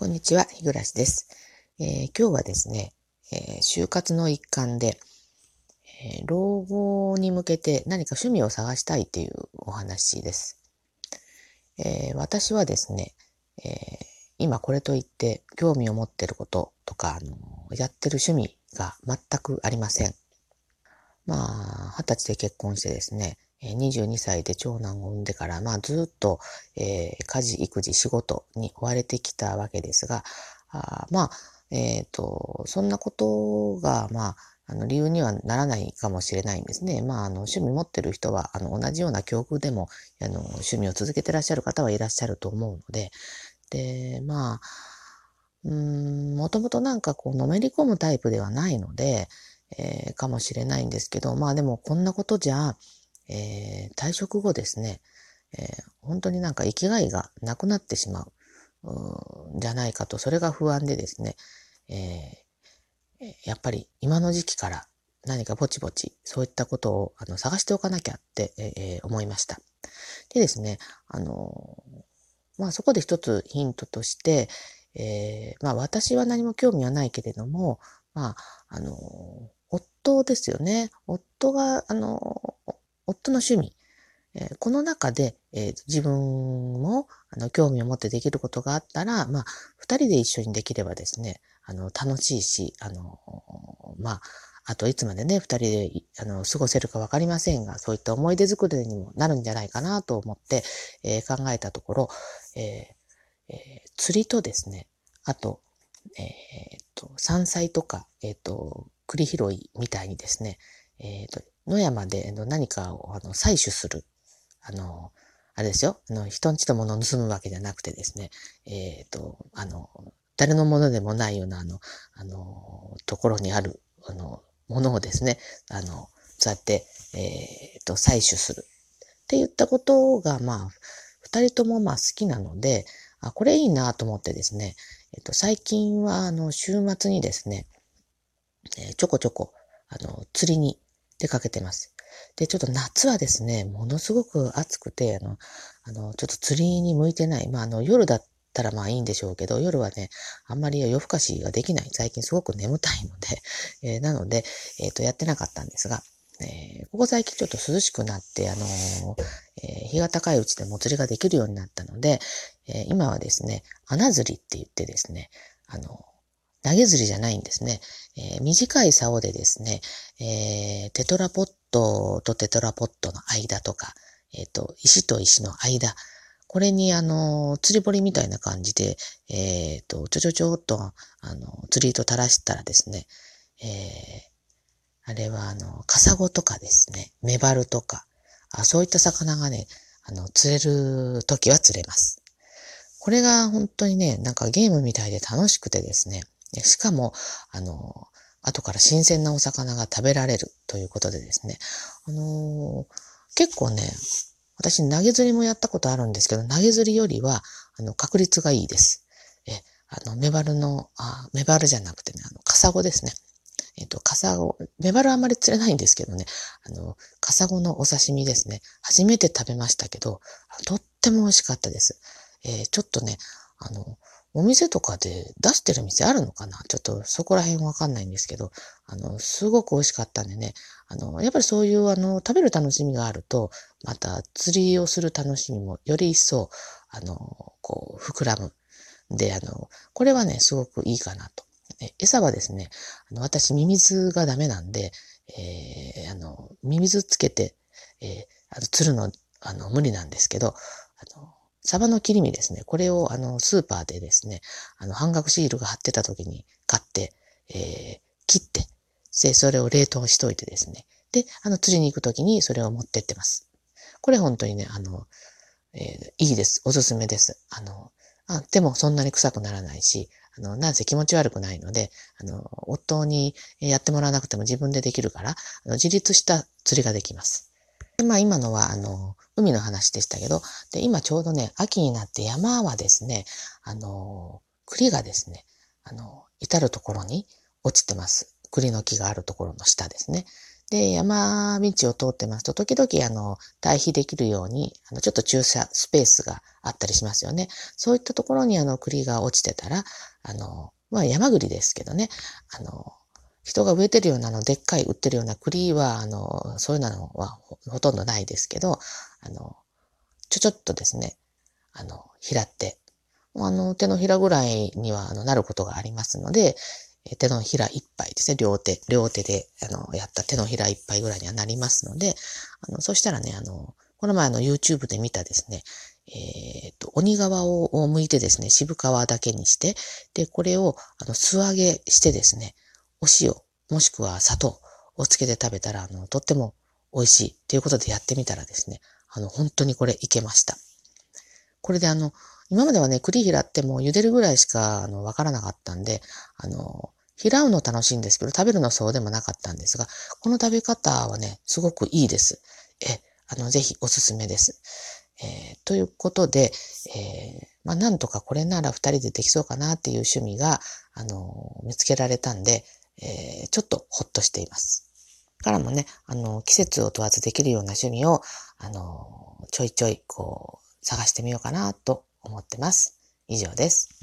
こんにちは、日暮です、えー、今日はですね、えー、就活の一環で、えー、老後に向けて何か趣味を探したいというお話です。え私はですね、え今これといって興味を持っていることとか、あのやってる趣味が全くありません。まあ、二十歳で結婚してですね、22歳で長男を産んでから、まあずっと、えー、家事、育児、仕事に追われてきたわけですが、あまあ、えっ、ー、と、そんなことが、まあ、あの理由にはならないかもしれないんですね。まあ、あの、趣味持ってる人は、あの、同じような境遇でも、あの、趣味を続けてらっしゃる方はいらっしゃると思うので、で、まあ、うん、もともとなんかこう、のめり込むタイプではないので、えー、かもしれないんですけど、まあでもこんなことじゃ、えー、退職後ですね、えー、本当になんか生きがいがなくなってしまう、じゃないかと、それが不安でですね、えー、やっぱり今の時期から何かぼちぼちそういったことをあの探しておかなきゃって、えー、思いました。でですね、あのまあそこで一つヒントとして、えー、まあ私は何も興味はないけれども、まあ、あの、夫ですよね。夫が、あの、夫の趣味、えー、この中で、えー、自分もあの興味を持ってできることがあったら、まあ、二人で一緒にできればですね、あの、楽しいし、あの、まあ、あといつまでね、二人であの過ごせるかわかりませんが、そういった思い出作りにもなるんじゃないかなと思って、えー、考えたところ、えーえー、釣りとですね、あと、えっと、山菜とか、えっと、栗拾いみたいにですね、えっと、野山で何かをあの採取する。あの、あれですよ。あの、人んちのものを盗むわけじゃなくてですね、えっ、ー、と、あの、誰のものでもないような、あの、あの、ところにある、あの、ものをですね、あの、そうやって、えっ、ー、と、採取する。って言ったことが、まあ、二人ともまあ好きなので、あ、これいいなと思ってですね、えっ、と、最近は、あの、週末にですね、え、ちょこちょこ、あの、釣りに出かけてます。で、ちょっと夏はですね、ものすごく暑くて、あの、あの、ちょっと釣りに向いてない。まあ、あの、夜だったらまあいいんでしょうけど、夜はね、あんまり夜更かしができない。最近すごく眠たいので、えー、なので、えっ、ー、と、やってなかったんですが、えー、ここ最近ちょっと涼しくなって、あのえ日が高いうちでも釣りができるようになったので、え今はですね、穴釣りって言ってですね、あの投げ釣りじゃないんですね。えー、短い竿でですね、えー、テトラポットとテトラポットの間とか、えっ、ー、と、石と石の間、これにあの、釣り堀みたいな感じで、えっ、と、ちょちょちょっと、あの、釣り糸垂らしたらですね、えあれはあの、カサゴとかですね、メバルとか、あそういった魚がね、あの、釣れる時は釣れます。これが本当にね、なんかゲームみたいで楽しくてですね、しかも、あの、後から新鮮なお魚が食べられるということでですね、あのー、結構ね、私投げ釣りもやったことあるんですけど、投げ釣りよりは、あの、確率がいいです。え、あの、メバルの、あ、メバルじゃなくてね、あの、カサゴですね。えっ、と、カサゴ、メバルあまり釣れないんですけどね、あの、カサゴのお刺身ですね。初めて食べましたけど、とっても美味しかったです。えー、ちょっとね、あの、お店とかで出してる店あるのかな？ちょっとそこら辺わかんないんですけど、あの、すごく美味しかったんでね、あの、やっぱりそういうあの、食べる楽しみがあると、また釣りをする楽しみもより一層、あの、こう、膨らむ。で、あの、これはね、すごくいいかなと。餌はですね、あの私、ミミズがダメなんで、えー、あの、ミミズつけて、えー、あの釣るの、あの、無理なんですけど、あの、サバの切り身ですね。これをあのスーパーでですね、あの半額シールが貼ってた時に買って、えー、切って、で、それを冷凍しといてですね。で、あの釣りに行く時にそれを持ってってます。これ本当にね、あの、えー、いいです。おすすめです。あの、あでもそんなに臭くならないし、あの、なんせ気持ち悪くないので、あの、夫にやってもらわなくても自分でできるから、あの自立した釣りができます。で、まあ今のは、あの、海の話でしたけど、で、今ちょうどね、秋になって山はですね、あの、栗がですね、あの、至るところに落ちてます。栗の木があるところの下ですね。で、山道を通ってますと、時々、あの、対比できるように、あの、ちょっと駐車スペースがあったりしますよね。そういったところに、あの、栗が落ちてたら、あの、まあ、山栗ですけどね、あの、人が植えてるような、あの、でっかい売ってるような栗は、あの、そういうのはほとんどないですけど、あの、ちょちょっとですね、あの、拾って、あの、手のひらぐらいには、あの、なることがありますので、手のひら一杯ですね、両手、両手で、あの、やった手のひら一杯ぐらいにはなりますので、あの、そしたらね、あの、この前あの YouTube で見たですね、えっ、と、鬼皮を剥いてですね、渋皮だけにして、で、これを、あの、素揚げしてですね、お塩、もしくは砂糖をつけて食べたら、あの、とっても美味しいということでやってみたらですね、あの、本当にこれいけました。これであの、今まではね、栗平ってもう茹でるぐらいしか、あの、わからなかったんで、あの、平うの楽しいんですけど、食べるのそうでもなかったんですが、この食べ方はね、すごくいいです。え、あの、ぜひおすすめです。えー、ということで、えー、まあ、なんとかこれなら二人でできそうかなっていう趣味が、あの、見つけられたんで、えー、ちょっとほっとしています。からもね、あの、季節を問わずできるような趣味を、あの、ちょいちょい、こう、探してみようかなと思ってます。以上です。